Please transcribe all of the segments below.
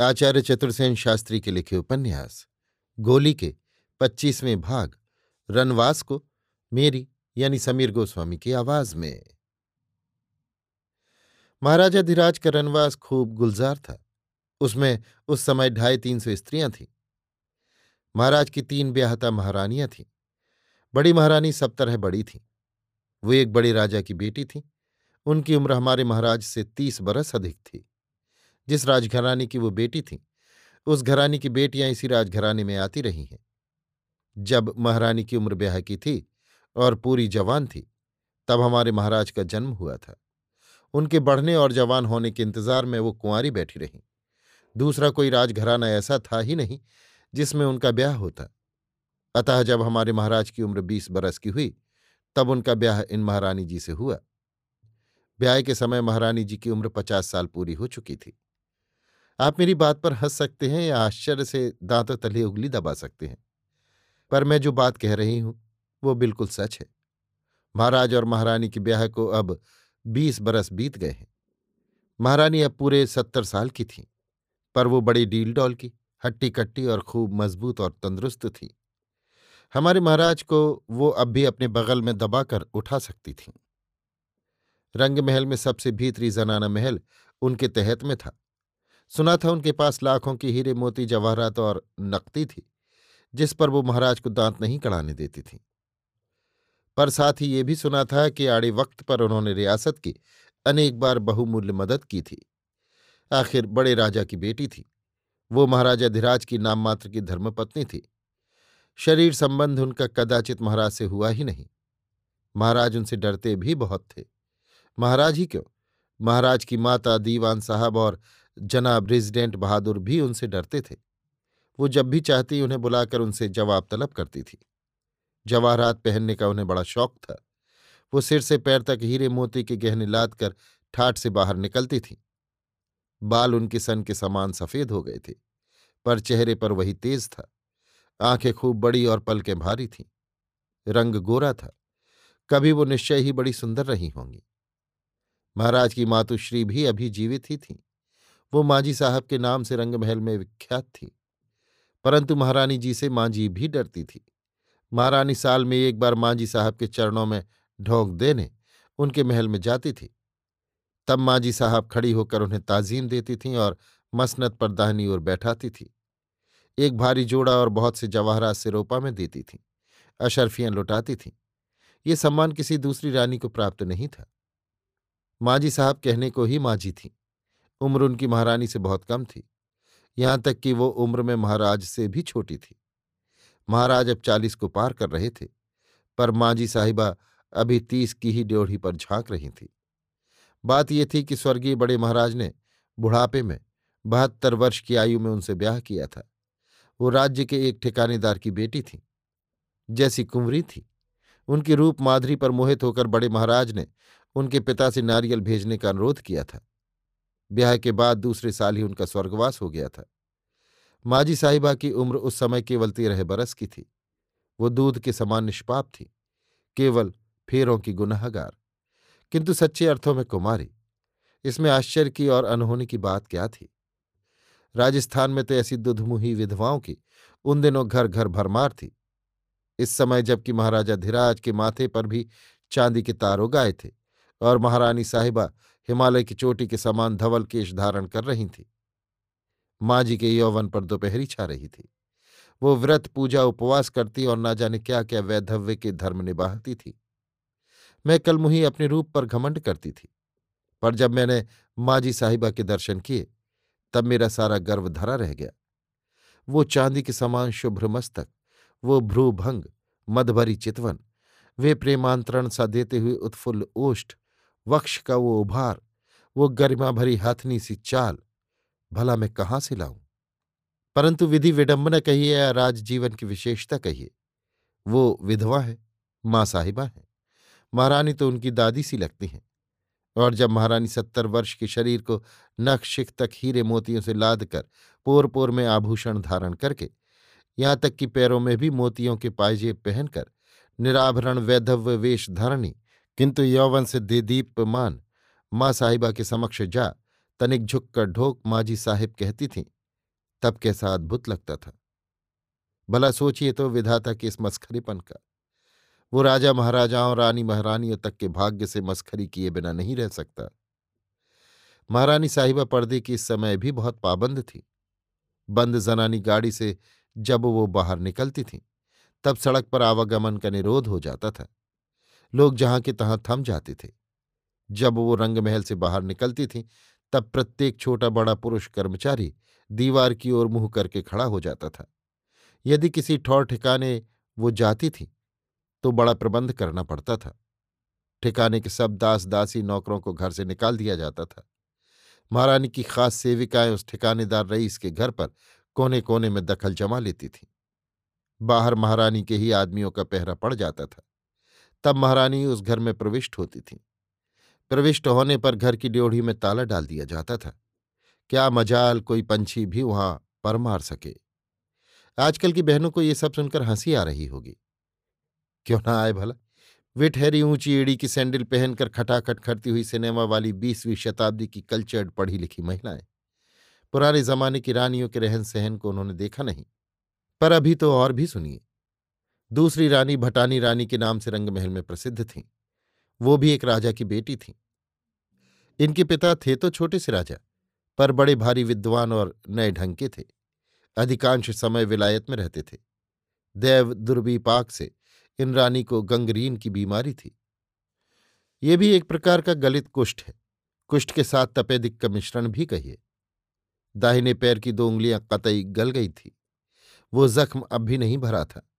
आचार्य चतुर्सेन शास्त्री के लिखे उपन्यास, गोली के पच्चीसवें भाग, रनवास को मेरी यानी समीर गोस्वामी की आवाज़ में। महाराजा धीराज का रनवास खूब गुलजार था। उसमें उस समय ढाई तीन सौ स्त्रियाँ थीं। महाराज की तीन ब्याहता महारानियाँ थीं। बड़ी महारानी सब तरह बड़ी थीं। वो एक बड़े राजा की बेटी थी। उनकी उम्र हमारे महाराज से तीस बरस अधिक थी। जिस राजघराने की वो बेटी थी, उस घराने की बेटियाँ इसी राजघराने में आती रही हैं। जब महारानी की उम्र ब्याह की थी और पूरी जवान थी, तब हमारे महाराज का जन्म हुआ था। उनके बढ़ने और जवान होने के इंतज़ार में वो कुंवारी बैठी रहीं। दूसरा कोई राजघराना ऐसा था ही नहीं, जिसमें उनका ब्याह होता। अतः जब हमारे महाराज की उम्र बीस बरस की हुई, तब उनका ब्याह इन महारानी जी से हुआ। ब्याह के समय महारानी जी की उम्र पचास साल पूरी हो चुकी थी। आप मेरी बात पर हंस सकते हैं या आश्चर्य से दांतों तले उंगली दबा सकते हैं। पर मैं जो बात कह रही हूँ, वो बिल्कुल सच है। महाराज और महारानी के ब्याह को अब बीस बरस बीत गए हैं। महारानी अब पूरे सत्तर साल की थी, पर वो बड़ी डील डॉल की हट्टी कट्टी और खूब मज़बूत और तंदुरुस्त थी। हमारे महाराज को वो अब भी अपने बगल में दबाकर उठा सकती थीं। रंग महल में सबसे भीतरी जनाना महल उनके तहत में था। सुना था उनके पास लाखों की हीरे मोती, जवाहरात और नकदी थी, जिस पर वो महाराज को दांत नहीं कड़ाने देती थी। पर साथ ही ये भी सुना था कि आड़े वक्त पर उन्होंने रियासत की अनेक बार बहुमूल्य मदद की थी। आखिर बड़े राजा की बेटी थी। वो महाराजा धीराज की नाम मात्र की धर्मपत्नी थी। शरीर संबंध उनका कदाचित महाराज से हुआ ही नहीं। महाराज उनसे डरते भी बहुत थे। महाराज ही क्यों? महाराज की माता दीवान साहब और जनाब रेजिडेंट बहादुर भी उनसे डरते थे। वो जब भी चाहती उन्हें बुलाकर उनसे जवाब तलब करती थी। जवाहरात पहनने का उन्हें बड़ा शौक था। वो सिर से पैर तक हीरे मोती के गहने लाद कर ठाट से बाहर निकलती थी। बाल उनके सन के समान सफ़ेद हो गए थे, पर चेहरे पर वही तेज था। आँखें खूब बड़ी और पलकें भारी थीं। रंग गोरा था। कभी वो निश्चय ही बड़ी सुंदर रही होंगी। महाराज की मातुश्री भी अभी जीवित ही थीं। वो मांझी साहब के नाम से रंगमहल में विख्यात थी। परंतु महारानी जी से मांझी भी डरती थी। महारानी साल में एक बार मांझी साहब के चरणों में ढोंक देने उनके महल में जाती थी। तब मांझी साहब खड़ी होकर उन्हें ताजीम देती थीं और मसनत पर दाहनी ओर बैठाती थी। एक भारी जोड़ा और बहुत से जवाहरात सिरोपा में देती थीं। अशरफियाँ लुटाती थीं। ये सम्मान किसी दूसरी रानी को प्राप्त नहीं था। मांझी साहब कहने को ही मांझी थीं। उम्र उनकी महारानी से बहुत कम थी। यहाँ तक कि वो उम्र में महाराज से भी छोटी थी। महाराज अब चालीस को पार कर रहे थे, पर मांझी साहिबा अभी तीस की ही ड्योढ़ी पर झाँक रही थी। बात यह थी कि स्वर्गीय बड़े महाराज ने बुढ़ापे में बहत्तर वर्ष की आयु में उनसे ब्याह किया था। वो राज्य के एक ठिकानेदार की बेटी थी। जैसी कुंवरी थी। उनकी रूप माधुरी पर मोहित होकर बड़े महाराज ने उनके पिता से नारियल भेजने का अनुरोध किया था। ब्याह के बाद दूसरे साल ही उनका स्वर्गवास हो गया था। माजी साहिबा की उम्र उस समय केवल तेरह बरस की थी। वो दूध के समान निष्पाप थी, केवल फेरों की गुनाहगार, किंतु सच्चे अर्थों में कुमारी। इसमें आश्चर्य की और अनहोनी की बात क्या थी? राजस्थान में तो ऐसी दुधमुही विधवाओं की उन दिनों घर घर भरमार थी। इस समय जबकि महाराजा धीराज के माथे पर भी चांदी के तार उगाए थे और महारानी साहिबा हिमालय की चोटी के समान धवल केश धारण कर रही थी। माँ जी के यौवन पर दोपहरी छा रही थी। वो व्रत, पूजा, उपवास करती और ना जाने क्या क्या वैधव्य के धर्म निभाती थी। मैं कल मुही अपने रूप पर घमंड करती थी। पर जब मैंने माँ जी साहिबा के दर्शन किए, तब मेरा सारा गर्व धरा रह गया। वो चांदी के समान शुभ्र मस्तक वो भ्रूभंग मधभरी चितवन, वे प्रेमांतरण सा देते हुए उत्फुल्ल ओष्ठ वक्ष का वो उभार, वो गरिमा भरी हाथनी सी चाल, भला मैं कहाँ से लाऊं? परंतु विधि विडंबना कहिए या राजजीवन की विशेषता कहिए, वो विधवा है, माँ साहिबा है। महारानी तो उनकी दादी सी लगती हैं। और जब महारानी सत्तर वर्ष के शरीर को नख शिख तक हीरे मोतियों से लाद कर पोर पोर में आभूषण धारण करके, यहाँ तक कि पैरों में भी मोतियों के पायजे पहनकर, निराभरण वैधव्य वेश धारणी किंतु यौवन से देदीप्यमान माँ साहिबा के समक्ष जा, तनिक झुककर ढोक माजी साहिब कहती थीं। तब कैसा अद्भुत लगता था। भला सोचिए तो विधाता के इस मस्खरीपन का। वो राजा महाराजाओं, रानी महारानियों तक के भाग्य से मस्खरी किए बिना नहीं रह सकता। महारानी साहिबा पर्दे की इस समय भी बहुत पाबंद थी। बंद जनानी गाड़ी से जब वो बाहर निकलती थी, तब सड़क पर आवागमन का निरोध हो जाता था। लोग जहाँ के तहां थम जाते थे। जब वो रंगमहल से बाहर निकलती थी, तब प्रत्येक छोटा बड़ा पुरुष कर्मचारी दीवार की ओर मुँह करके खड़ा हो जाता था। यदि किसी ठौर ठिकाने वो जाती थी तो बड़ा प्रबंध करना पड़ता था। ठिकाने के सब दास दासी नौकरों को घर से निकाल दिया जाता था। महारानी की खास सेविकाएँ उस ठिकानेदार रईस के घर पर कोने कोने में दखल जमा लेती थीं। बाहर महारानी के ही आदमियों का पहरा पड़ जाता था। तब महारानी उस घर में प्रविष्ट होती थी। प्रविष्ट होने पर घर की ड्योढ़ी में ताला डाल दिया जाता था। क्या मजाल कोई पंछी भी वहाँ पर मार सके। आजकल की बहनों को ये सब सुनकर हँसी आ रही होगी। क्यों ना आए भला। वे ठहरी ऊँची एड़ी की सैंडल पहनकर खटाखट खड़ती हुई सिनेमा वाली बीसवीं शताब्दी की कल्चर्ड पढ़ी लिखी महिलाएँ। पुराने जमाने की रानियों के रहन सहन को उन्होंने देखा नहीं। पर अभी तो और भी सुनिए। दूसरी रानी भटानी रानी के नाम से रंगमहल में प्रसिद्ध थीं। वो भी एक राजा की बेटी थीं। इनके पिता थे तो छोटे से राजा, पर बड़े भारी विद्वान और नए ढंग के थे। अधिकांश समय विलायत में रहते थे। देव दुर्विपाक से इन रानी को गंगरीन की बीमारी थी। ये भी एक प्रकार का गलित कुष्ठ है। कुष्ठ के साथ तपेदिक का मिश्रण भी कहिए। दाहिने पैर की दो उंगलियाँ कतई गल गई थी। वो जख्म अब भी नहीं भरा था।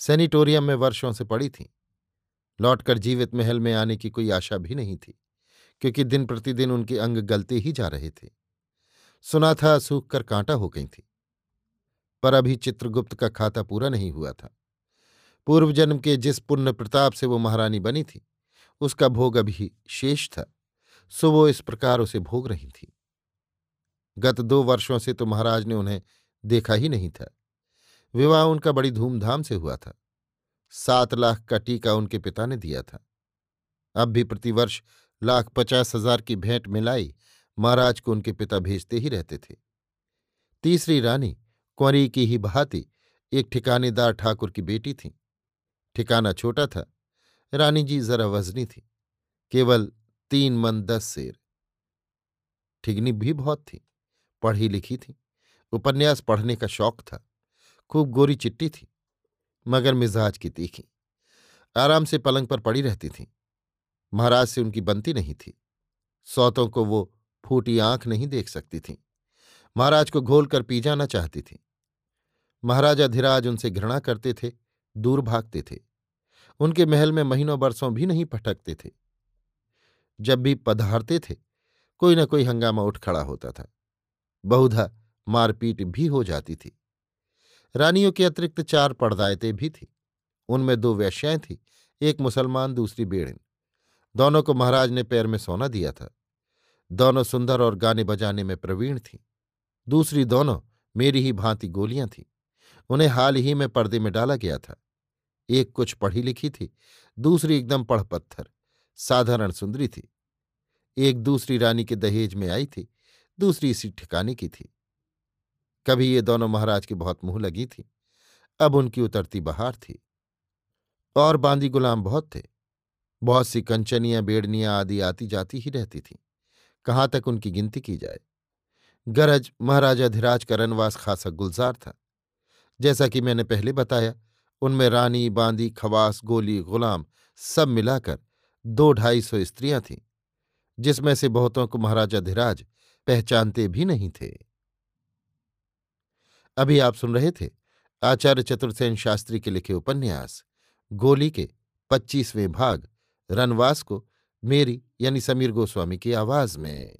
सैनिटोरियम में वर्षों से पड़ी थी। लौटकर जीवित महल में आने की कोई आशा भी नहीं थी, क्योंकि दिन प्रतिदिन उनके अंग गलते ही जा रहे थे। सुना था, सूख कर कांटा हो गई थी। पर अभी चित्रगुप्त का खाता पूरा नहीं हुआ था। पूर्व जन्म के जिस पुण्य प्रताप से वो महारानी बनी थी, उसका भोग अभी शेष था, सो वो इस प्रकार उसे भोग रही थी। गत दो वर्षों से तो महाराज ने उन्हें देखा ही नहीं था। विवाह उनका बड़ी धूमधाम से हुआ था। सात लाख का टीका उनके पिता ने दिया था। अब भी प्रतिवर्ष लाख पचास हज़ार की भेंट मिलाई महाराज को उनके पिता भेजते ही रहते थे। तीसरी रानी कुंवरी की ही बहाती एक ठिकानेदार ठाकुर की बेटी थी। ठिकाना छोटा था, रानी जी जरा वजनी थी, केवल तीन मन दस शेर। ठिगनी भी बहुत थी, पढ़ी लिखी थी, उपन्यास पढ़ने का शौक था। खूब गोरी चिट्टी थी, मगर मिजाज की तीखी। आराम से पलंग पर पड़ी रहती थी। महाराज से उनकी बनती नहीं थी। सौतों को वो फूटी आँख नहीं देख सकती थी। महाराज को घोल कर पी जाना चाहती थी। महाराजा धीराज उनसे घृणा करते थे, दूर भागते थे। उनके महल में महीनों बरसों भी नहीं पटकते थे। जब भी पधारते थे, कोई न कोई हंगामा उठ खड़ा होता था। बहुधा मारपीट भी हो जाती थी। रानियों के अतिरिक्त चार पड़दायतें भी थीं। उनमें दो वैश्याएँ थीं, एक मुसलमान, दूसरी बेड़िन। दोनों को महाराज ने पैर में सोना दिया था। दोनों सुंदर और गाने बजाने में प्रवीण थीं। दूसरी दोनों मेरी ही भांति गोलियाँ थीं। उन्हें हाल ही में पर्दे में डाला गया था। एक कुछ पढ़ी लिखी थी, दूसरी एकदम पढ़ पत्थर साधारण सुंदरी थी। एक दूसरी रानी के दहेज में आई थी, दूसरी इसी ठिकाने की थी। कभी ये दोनों महाराज की बहुत मुँह लगी थी। अब उनकी उतरती बहार थी। और बांदी गुलाम बहुत थे। बहुत सी कंचनियाँ, बेड़नियाँ आदि आती जाती ही रहती थीं। कहाँ तक उनकी गिनती की जाए? गरज महाराजा धीराज का रनवास खासा गुलजार था। जैसा कि मैंने पहले बताया, उनमें रानी, बांदी, खवास, गोली, गुलाम सब मिलाकर दो ढाई सौ स्त्रियाँ थीं, जिसमें से बहुतों को महाराजा धीराज पहचानते भी नहीं थे। अभी आप सुन रहे थे आचार्य चतुर्सेन शास्त्री के लिखे उपन्यास, गोली के पच्चीसवें भाग रनवास को मेरी यानी समीर गोस्वामी की आवाज़ में।